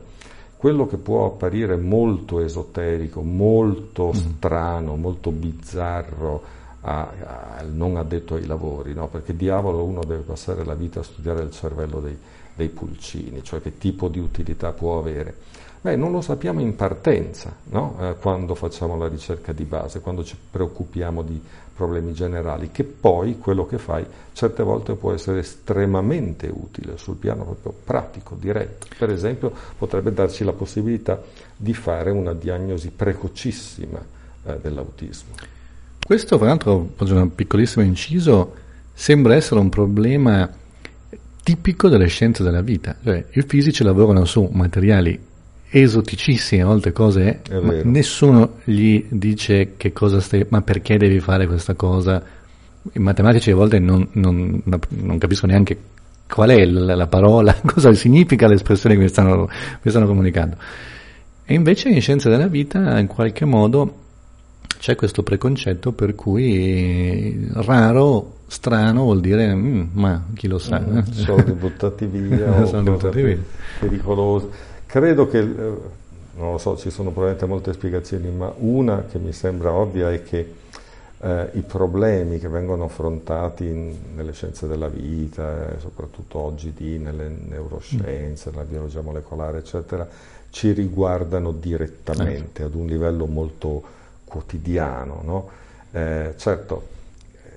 S1: quello che può apparire molto esoterico, molto mm. strano, molto bizzarro, al non addetto ai lavori, no? perché diavolo uno deve passare la vita a studiare il cervello dei, dei pulcini, cioè che tipo di utilità può avere. Beh, non lo sappiamo in partenza, no? eh, quando facciamo la ricerca di base, quando ci preoccupiamo di problemi generali, che poi quello che fai certe volte può essere estremamente utile sul piano proprio pratico, diretto. Per esempio potrebbe darci la possibilità di fare una diagnosi precocissima eh, dell'autismo.
S2: Questo, tra l'altro, faccio un piccolissimo inciso, sembra essere un problema tipico delle scienze della vita. Cioè, i fisici lavorano su materiali esoticissimi, a volte cose, ma nessuno gli dice che cosa stai, ma perché devi fare questa cosa. I matematici a volte non, non, non capiscono neanche qual è la, la, parola, (laughs) cosa significa l'espressione che mi stanno, mi stanno comunicando. E invece in scienze della vita, in qualche modo, c'è questo preconcetto per cui raro, strano vuol dire mm, ma chi lo sa. Mm,
S1: soldi (laughs) buttati via, soldi buttati via. pericoloso. Credo che, eh, non lo so, ci sono probabilmente molte spiegazioni, ma una che mi sembra ovvia è che eh, i problemi che vengono affrontati in, nelle scienze della vita, eh, soprattutto oggi di, nelle neuroscienze, mm. nella biologia molecolare, eccetera, ci riguardano direttamente, eh. ad un livello molto quotidiano. No? Eh, certo, eh,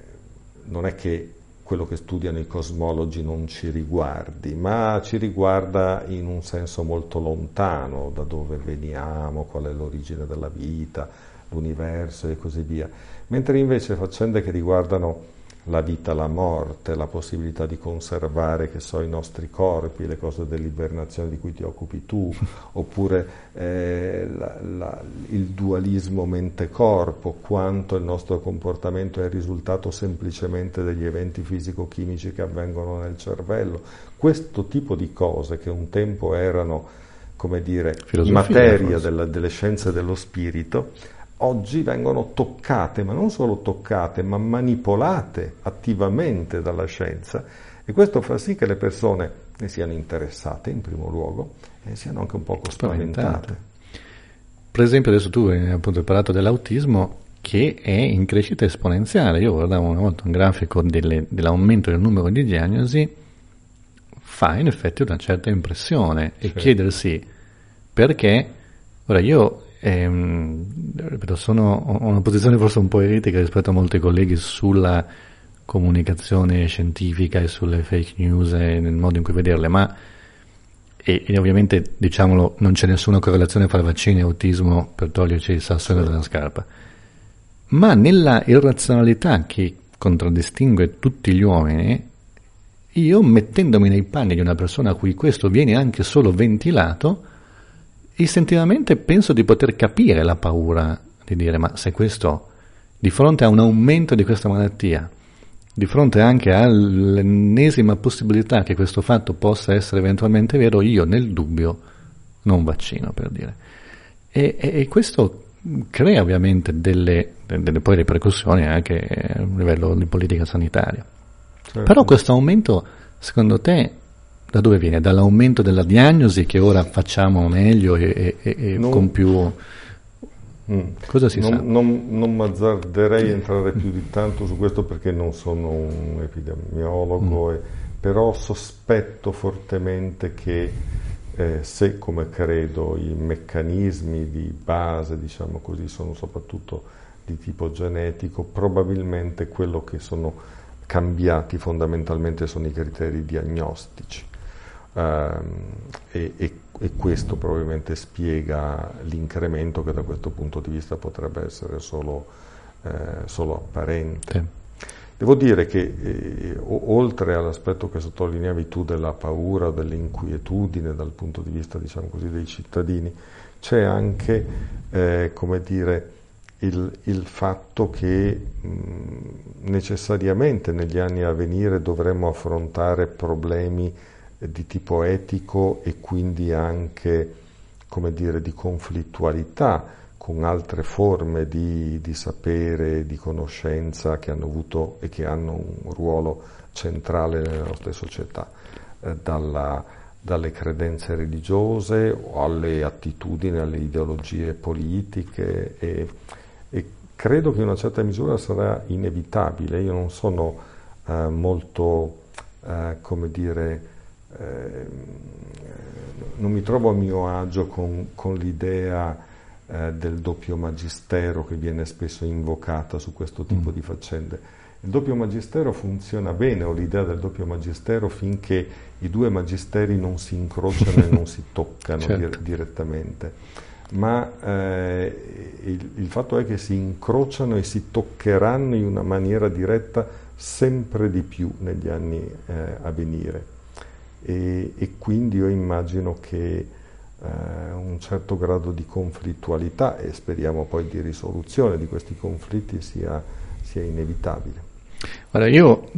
S1: non è che quello che studiano i cosmologi non ci riguardi, ma ci riguarda in un senso molto lontano, da dove veniamo, qual è l'origine della vita, l'universo e così via. Mentre invece faccende che riguardano la vita, la morte, la possibilità di conservare, che so, i nostri corpi, le cose dell'ibernazione di cui ti occupi tu, (laughs) oppure eh, la, la, il dualismo mente-corpo, quanto il nostro comportamento è il risultato semplicemente degli eventi fisico-chimici che avvengono nel cervello. Questo tipo di cose che un tempo erano, come dire, Filosofia, materia della, delle scienze dello spirito, oggi vengono toccate, ma non solo toccate, ma manipolate attivamente dalla scienza e questo fa sì che le persone ne siano interessate in primo luogo e siano anche un po' spaventate.
S2: Per esempio adesso tu hai appunto parlato dell'autismo che è in crescita esponenziale. Io guardavo una volta un grafico delle, dell'aumento del numero di diagnosi, fa in effetti una certa impressione e certo. chiedersi perché, ora io Ehm, sono, ho una posizione forse un po' eretica rispetto a molti colleghi sulla comunicazione scientifica e sulle fake news e nel modo in cui vederle, ma e, e ovviamente diciamolo non c'è nessuna correlazione fra vaccini e autismo per toglierci il sassone dalla scarpa, ma nella irrazionalità che contraddistingue tutti gli uomini, io mettendomi nei panni di una persona a cui questo viene anche solo ventilato, istintivamente penso di poter capire la paura di dire ma se questo, di fronte a un aumento di questa malattia, di fronte anche all'ennesima possibilità che questo fatto possa essere eventualmente vero, io nel dubbio non vaccino, per dire. E, e, e questo crea ovviamente delle, delle poi ripercussioni anche a livello di politica sanitaria. Certo. Però questo aumento, secondo te, da dove viene? Dall'aumento della diagnosi che ora facciamo meglio e, e non, con più...
S1: Mm. Cosa si non, sa? Non, non azzarderei entrare più di tanto su questo perché non sono un epidemiologo, mm. e, però sospetto fortemente che eh, se come credo i meccanismi di base, diciamo così, sono soprattutto di tipo genetico, probabilmente quello che sono cambiati fondamentalmente sono i criteri diagnostici. Um, e, e, e, questo probabilmente spiega l'incremento che da questo punto di vista potrebbe essere solo, eh, solo apparente. Sì. Devo dire che eh, oltre all'aspetto che sottolineavi tu della paura, dell'inquietudine dal punto di vista diciamo così, dei cittadini, c'è anche eh, come dire, il, il, fatto che mh, necessariamente negli anni a venire dovremo affrontare problemi di tipo etico e quindi anche come dire, di conflittualità con altre forme di, di sapere, di conoscenza che hanno avuto e che hanno un ruolo centrale nelle nostre società, eh, dalla, dalle credenze religiose alle attitudini, alle ideologie politiche e, e, credo che in una certa misura sarà inevitabile. Io non sono eh, molto, eh, come dire, eh, non mi trovo a mio agio con, con l'idea eh, del doppio magistero che viene spesso invocata su questo tipo mm. di faccende. Il doppio magistero funziona bene, ho l'idea del doppio magistero finché i due magisteri non si incrociano e non si (laughs) toccano certo. di- direttamente. Ma eh, il, il, fatto è che si incrociano e si toccheranno in una maniera diretta sempre di più negli anni eh, a venire. E, e, quindi io immagino che eh, un certo grado di conflittualità e speriamo poi di risoluzione di questi conflitti sia, sia inevitabile.
S2: Guarda, io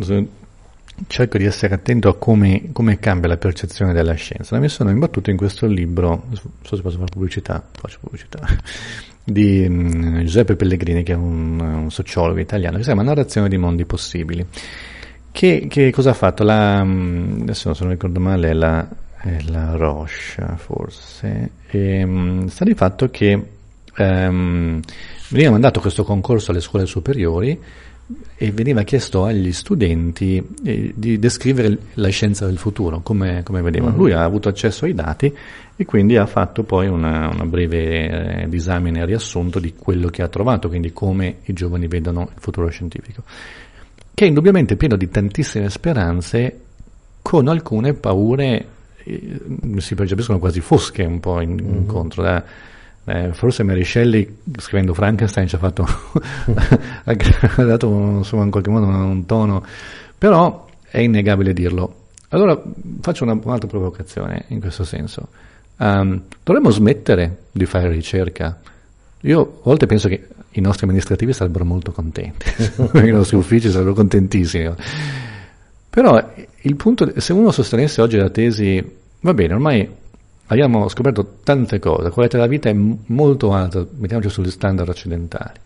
S2: cerco di essere attento a come, come, cambia la percezione della scienza. Mi sono imbattuto in questo libro, non so se posso fare pubblicità, faccio pubblicità, (laughs) di um, Giuseppe Pellegrini, che è un, un, sociologo italiano, che si chiama Narrazione di mondi possibili. Che, che cosa ha fatto? La, mm, adesso se non ricordo male, la è la Roche forse, e, um, sta di fatto che um, veniva mandato questo concorso alle scuole superiori e veniva chiesto agli studenti eh, di descrivere la scienza del futuro, come, come vedevano. Mm-hmm. Lui ha avuto accesso ai dati e quindi ha fatto poi una, una breve eh, disamine riassunto di quello che ha trovato, quindi come i giovani vedono il futuro scientifico, che è indubbiamente pieno di tantissime speranze con alcune paure eh, si percepiscono quasi fosche un po' in, mm-hmm. incontro. Da, eh, forse Mary Shelley scrivendo Frankenstein ci ha fatto (laughs) (laughs) ha dato insomma, in qualche modo un, un tono, però è innegabile dirlo. Allora faccio una, un'altra provocazione in questo senso. Um, dovremmo smettere di fare ricerca. Io a volte penso che i nostri amministrativi sarebbero molto contenti, (laughs) i nostri uffici sarebbero contentissimi. Però il punto, se uno sostenesse oggi la tesi, va bene, ormai abbiamo scoperto tante cose, la qualità della vita è molto alta, mettiamoci sugli standard occidentali,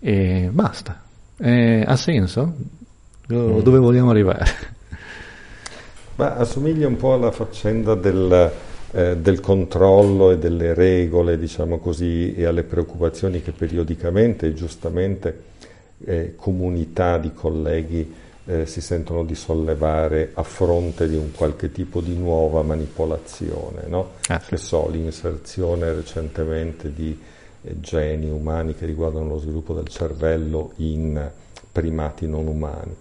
S2: e basta. Eh, ha senso? Mm. Dove vogliamo arrivare?
S1: Ma assomiglia un po' alla faccenda del, eh, del controllo e delle regole, diciamo così, e alle preoccupazioni che periodicamente e giustamente eh, comunità di colleghi eh, si sentono di sollevare a fronte di un qualche tipo di nuova manipolazione, no? ah, sì. che so, l'inserzione recentemente di eh, geni umani che riguardano lo sviluppo del cervello in primati non umani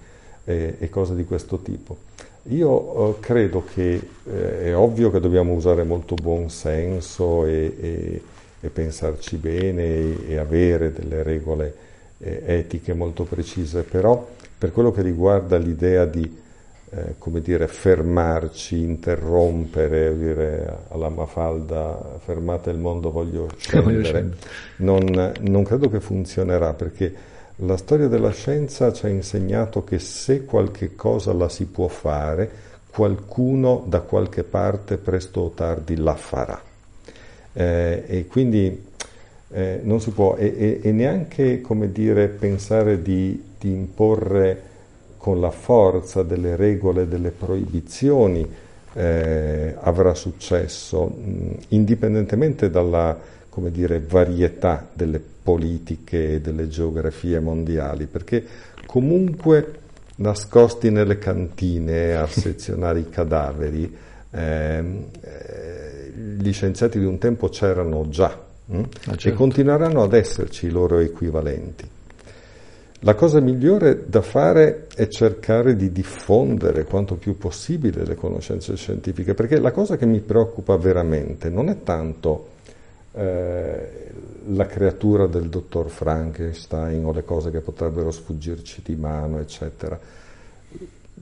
S1: eh, e cose di questo tipo. Io eh, credo che eh, è ovvio che dobbiamo usare molto buon senso e, e, e pensarci bene e, e, avere delle regole eh, etiche molto precise, però per quello che riguarda l'idea di eh, come dire, fermarci, interrompere, dire alla Mafalda fermate il mondo, voglio (laughs) scendere, non, non, credo che funzionerà perché La storia della scienza ci ha insegnato che se qualche cosa la si può fare, qualcuno da qualche parte presto o tardi la farà. Eh, e quindi eh, non si può, e, e, e, neanche, dire, pensare di, di imporre con la forza delle regole, delle proibizioni, eh, avrà successo, mh, indipendentemente dalla dire, varietà delle politiche e delle geografie mondiali, perché comunque nascosti nelle cantine a (laughs) sezionare i cadaveri, ehm, eh, gli scienziati di un tempo c'erano già hm? ah, certo. e continueranno ad esserci i loro equivalenti. La cosa migliore da fare è cercare di diffondere quanto più possibile le conoscenze scientifiche, perché la cosa che mi preoccupa veramente non è tanto eh, la creatura del dottor Frankenstein o le cose che potrebbero sfuggirci di mano, eccetera.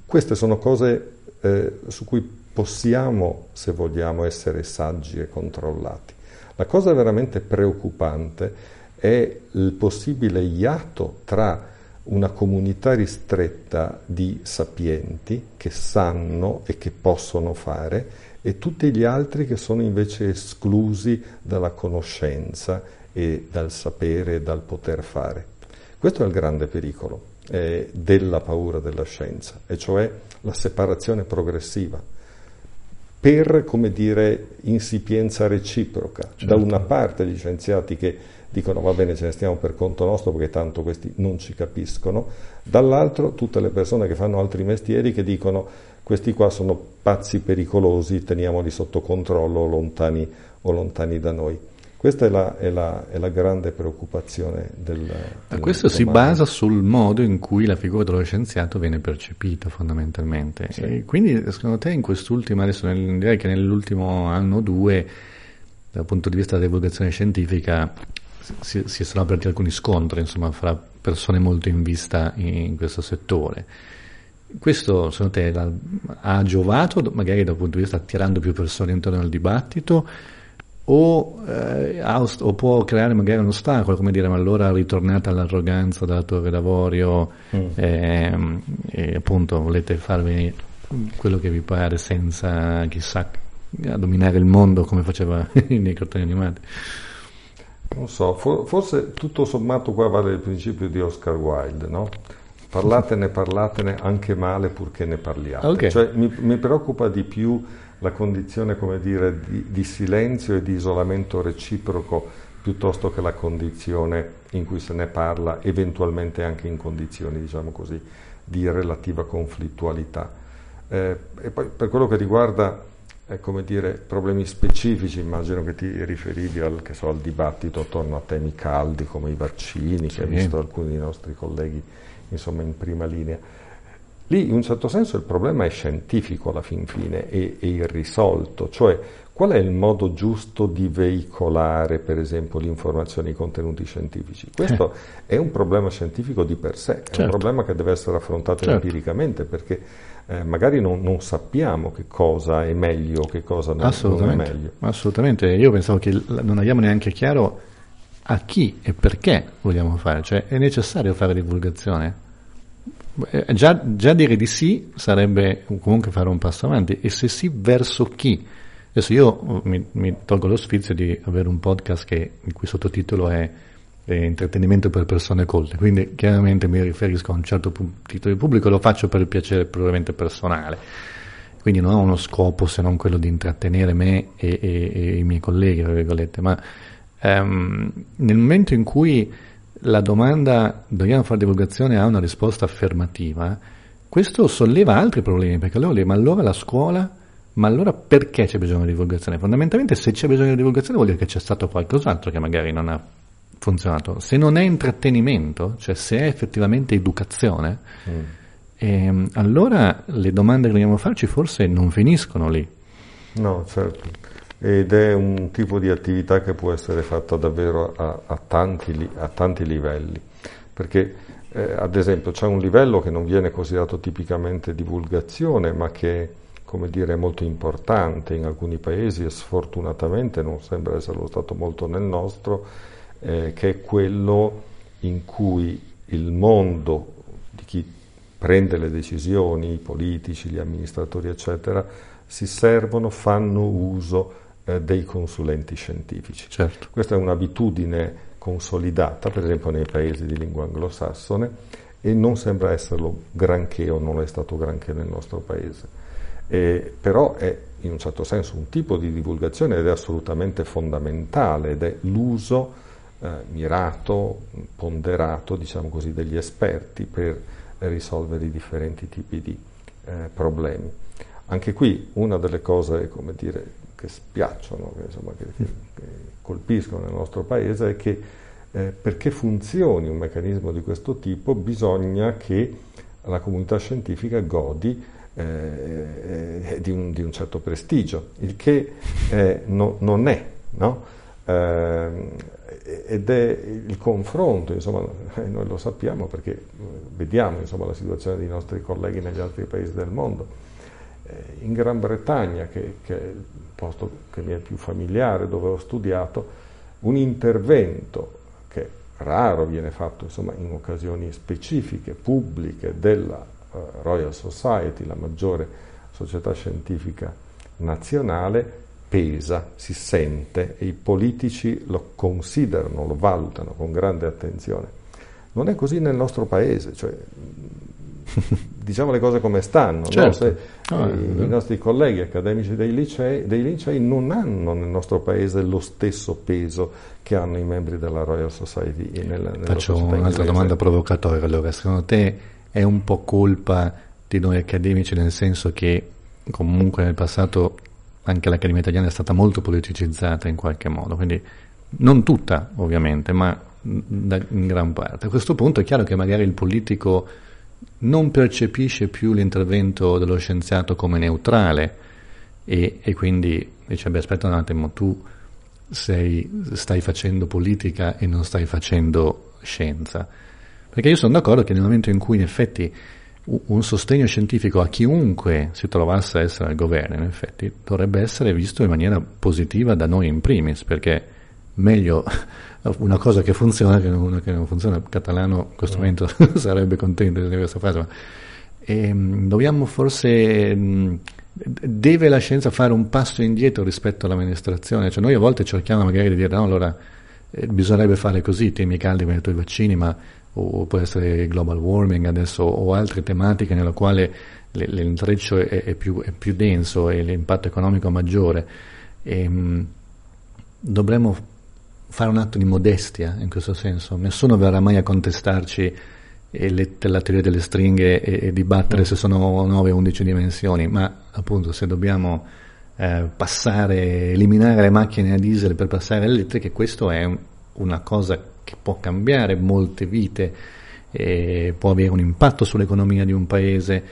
S1: Queste sono cose eh, su cui possiamo, se vogliamo, essere saggi e controllati. La cosa veramente preoccupante è il possibile iato tra una comunità ristretta di sapienti che sanno e che possono fare e tutti gli altri che sono invece esclusi dalla conoscenza e dal sapere e dal poter fare. Questo è il grande pericolo eh, della paura della scienza, e cioè la separazione progressiva per, come dire, insipienza reciproca. Certo. Da una parte gli scienziati che dicono va bene ce ne stiamo per conto nostro perché tanto questi non ci capiscono, dall'altro tutte le persone che fanno altri mestieri che dicono questi qua sono pazzi pericolosi, teniamoli sotto controllo lontani, o lontani da noi. Questa è la, è la, è la grande preoccupazione del...
S2: del questo si basa sul modo in cui la figura dello scienziato viene percepita fondamentalmente. Sì. E quindi secondo te in quest'ultima, adesso nel, direi che nell'ultimo anno o due, dal punto di vista della divulgazione scientifica, si, si sono aperti alcuni scontri insomma, fra persone molto in vista in, in questo settore. Questo secondo te ha giovato magari dal punto di vista attirando più persone intorno al dibattito? O, eh, o, può creare magari un ostacolo, come dire, ma allora ritornate all'arroganza della torre d'avorio mm. eh, e appunto volete farvi quello che vi pare senza chissà dominare il mondo come faceva (laughs) nei cartoni animati.
S1: Non so, for, forse tutto sommato qua vale il principio di Oscar Wilde, no? Parlatene, parlatene anche male purché ne parliate. Okay. Cioè, mi, mi preoccupa di più la condizione come dire, di, di, silenzio e di isolamento reciproco piuttosto che la condizione in cui se ne parla, eventualmente anche in condizioni diciamo così, di relativa conflittualità. Eh, e poi per quello che riguarda eh, come dire, problemi specifici, immagino che ti riferivi al, so, al, dibattito attorno a temi caldi come i vaccini, sì. che hai visto alcuni dei nostri colleghi insomma, in prima linea. Lì in un certo senso il problema è scientifico alla fin fine e, e irrisolto, cioè qual è il modo giusto di veicolare per esempio l'informazione, i contenuti scientifici? Questo eh. è un problema scientifico di per sé, certo. è un certo. problema che deve essere affrontato certo. empiricamente perché eh, magari non, non, sappiamo che cosa è meglio, che cosa non, non è meglio.
S2: Assolutamente, io pensavo che non abbiamo neanche chiaro a chi e perché vogliamo fare, cioè è necessario fare divulgazione? Eh, già, già, dire di sì sarebbe comunque fare un passo avanti. E se sì verso chi? Adesso io mi, mi tolgo lo sfizio di avere un podcast che, il cui sottotitolo è intrattenimento per persone colte, quindi chiaramente mi riferisco a un certo titolo di pubblico, lo faccio per il piacere puramente personale, quindi non ho uno scopo se non quello di intrattenere me e, e, e i miei colleghi, tra virgolette, ma ehm, nel momento in cui la domanda dobbiamo fare divulgazione ha una risposta affermativa, questo solleva altri problemi, perché allora, ma allora la scuola, ma allora perché c'è bisogno di divulgazione? Fondamentalmente se c'è bisogno di divulgazione vuol dire che c'è stato qualcos'altro che magari non ha funzionato. Se non è intrattenimento, cioè se è effettivamente educazione, mm. ehm, allora le domande che dobbiamo farci forse non finiscono lì.
S1: No, certo ed è un tipo di attività che può essere fatta davvero a, a, tanti, a tanti, livelli, perché eh, ad esempio c'è un livello che non viene considerato tipicamente divulgazione, ma che come dire, è molto importante in alcuni paesi e sfortunatamente non sembra essere stato molto nel nostro, eh, che è quello in cui il mondo di chi prende le decisioni, i politici, gli amministratori, eccetera, si servono, fanno uso eh, dei consulenti scientifici.
S2: Certo.
S1: Questa è un'abitudine consolidata, per esempio nei paesi di lingua anglosassone, e non sembra esserlo granché o non è stato granché nel nostro paese. Eh, però è in un certo senso un tipo di divulgazione ed è assolutamente fondamentale ed è l'uso eh, mirato, ponderato, diciamo così, degli esperti per risolvere i differenti tipi di eh, problemi. Anche qui una delle cose, come dire, che spiacciono, che, insomma, che, che colpiscono nel nostro paese è che eh, perché funzioni un meccanismo di questo tipo bisogna che la comunità scientifica godi eh, eh, di, un, di, un, certo prestigio, il che eh, no, non è, no? Ehm, ed è il confronto, insomma, eh, noi lo sappiamo perché eh, vediamo insomma, la situazione dei nostri colleghi negli altri paesi del mondo. In Gran Bretagna, che, che è il posto che mi è più familiare, dove ho studiato, un intervento che raro viene fatto insomma, in occasioni specifiche, pubbliche, della uh, Royal Society, la maggiore società scientifica nazionale, pesa, si sente e i politici lo considerano, lo valutano con grande attenzione. Non è così nel nostro paese, cioè, diciamo le cose come stanno.
S2: Certo.
S1: No? Se, oh, i, i, nostri colleghi accademici dei licei, dei licei, non hanno nel nostro paese lo stesso peso che hanno i membri della Royal Society. Nella, nella
S2: Faccio un'altra domanda provocatoria allora, secondo te è un po' colpa di noi accademici nel senso che comunque nel passato anche l'Accademia Italiana è stata molto politicizzata in qualche modo, quindi non tutta ovviamente, ma in gran parte. A questo punto è chiaro che magari il politico non percepisce più l'intervento dello scienziato come neutrale e, e quindi dice, beh aspetta un attimo, tu sei, stai facendo politica e non stai facendo scienza. Perché io sono d'accordo che nel momento in cui in effetti un sostegno scientifico a chiunque si trovasse a essere al governo, in effetti, dovrebbe essere visto in maniera positiva da noi in primis, perché meglio (laughs) una cosa che funziona che una che non funziona. Il catalano in questo mm. momento (laughs) sarebbe contento di questa frase, e, ehm, dobbiamo forse mm, deve la scienza fare un passo indietro rispetto all'amministrazione? Cioè noi a volte cerchiamo magari di dire no, allora eh, bisognerebbe fare così, temi caldi come i vaccini, ma o può essere global warming adesso o altre tematiche nella quale l'intreccio è, è, più, è, più, denso e l'impatto economico maggiore. E, ehm, mh, dovremmo fare un atto di modestia in questo senso. Nessuno verrà mai a contestarci le, la teoria delle stringhe e, e dibattere mm. se sono 9 o 11 dimensioni, ma appunto se dobbiamo eh, passare, eliminare le macchine a diesel per passare alle elettriche, questo è un, una cosa che può cambiare molte vite, eh, può avere un impatto sull'economia di un paese.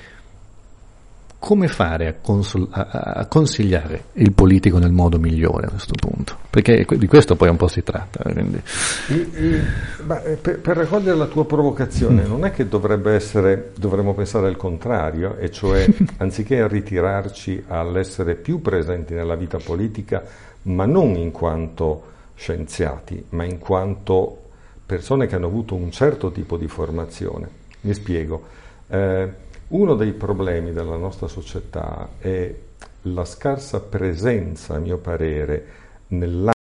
S2: Come fare a, consul- a, a, consigliare il politico nel modo migliore a questo punto? Perché di questo poi un po' si tratta.
S1: I, i, beh, per, per, raccogliere la tua provocazione, mm. non è che dovrebbe essere, dovremmo pensare al contrario, e cioè (laughs) anziché ritirarci all'essere più presenti nella vita politica, ma non in quanto scienziati, ma in quanto persone che hanno avuto un certo tipo di formazione. Mi spiego. Eh, uno dei problemi della nostra società è la scarsa presenza, a mio parere, nell'ambito